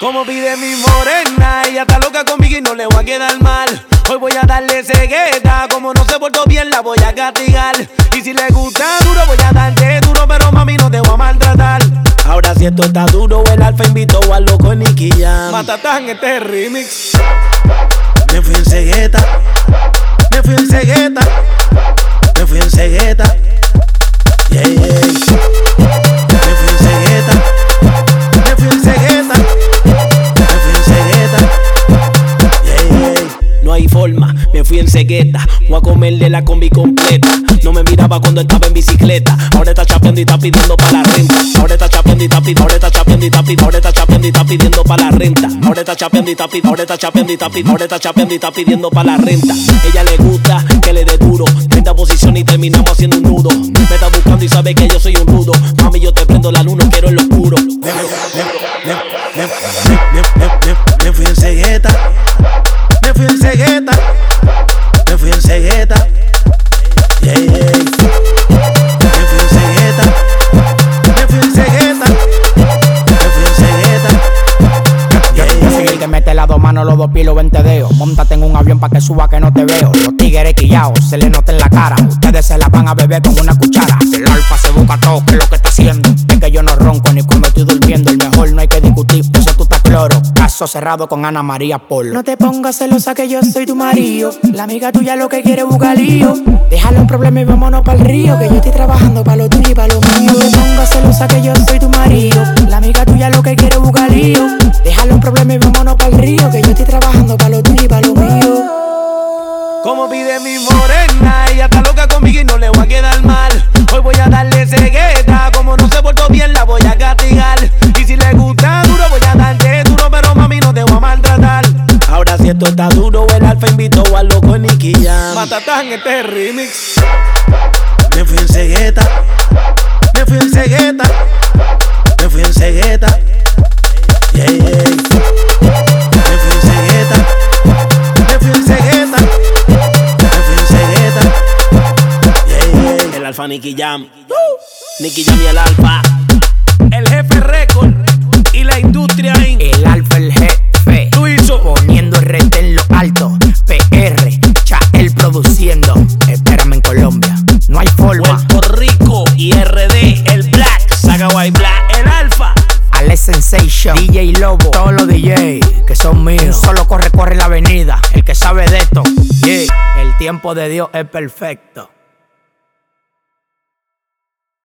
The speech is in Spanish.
Como pide mi morena, ella está loca conmigo y no le voy a quedar mal. Hoy voy a darle cegueta, como no se portó bien la voy a castigar. Y si le gusta duro, voy a darte duro, pero mami no te voy a maltratar. Ahora si esto está duro, el alfa invitó al loco Nicky Jam. Matatán este remix. Me fui en cegueta, me fui en cegueta, me fui en cegueta. Fui en cegueta, voy a comerle la combi completa. No me miraba cuando estaba en bicicleta. Ahora está chapeando y está pidiendo para la renta. Ahora está chapeando y está pidiendo, ahora está chapeando y está pidiendo, ahora está chapeando y está pidiendo para la renta. Ahora está chapeando y está pidiendo, ahora está chapeando y está pidiendo, ahora está chapeando y está pidiendo para la renta. Ella le gusta que le dé duro. 30 posición y terminamos haciendo un nudo. Me está buscando y sabe que yo soy un rudo. Mami, yo te prendo la luna, quiero lo oscuro. Me fui en cegueta me fui en cegueta, Que mete las dos manos, los dos pies, los 20 dedos. En un avión pa' que suba que no te veo. Los tigres quillados, se le nota en la cara. Ustedes se la van a beber con una cuchara. El alfa se busca todo, que es lo que está haciendo. Es que yo no ronco ni cuando estoy durmiendo. El mejor no hay que discutir, pues tú estás cloro. Caso cerrado con Ana María Polo. No te pongas celosa que yo soy tu marido. La amiga tuya lo que quiere es lío. Déjalo un problema y vámonos para el río. Que yo estoy trabajando para lo tuyo y para lo mío. No te pongas celosa que yo soy tu marido. La amiga tuya esto está duro, el alfa invitó al loco Nicky Jam. Matatán este remix. Me fui en cegueta, me fui en cegueta, me fui en cegueta. Yeah, yeah. alfa Nicky Jam. Nicky Jam y el alfa. El jefe DJ Lobo, todos los DJ que son míos. Solo corre, corre la avenida, el que sabe de esto. Yeah. El tiempo de Dios es perfecto.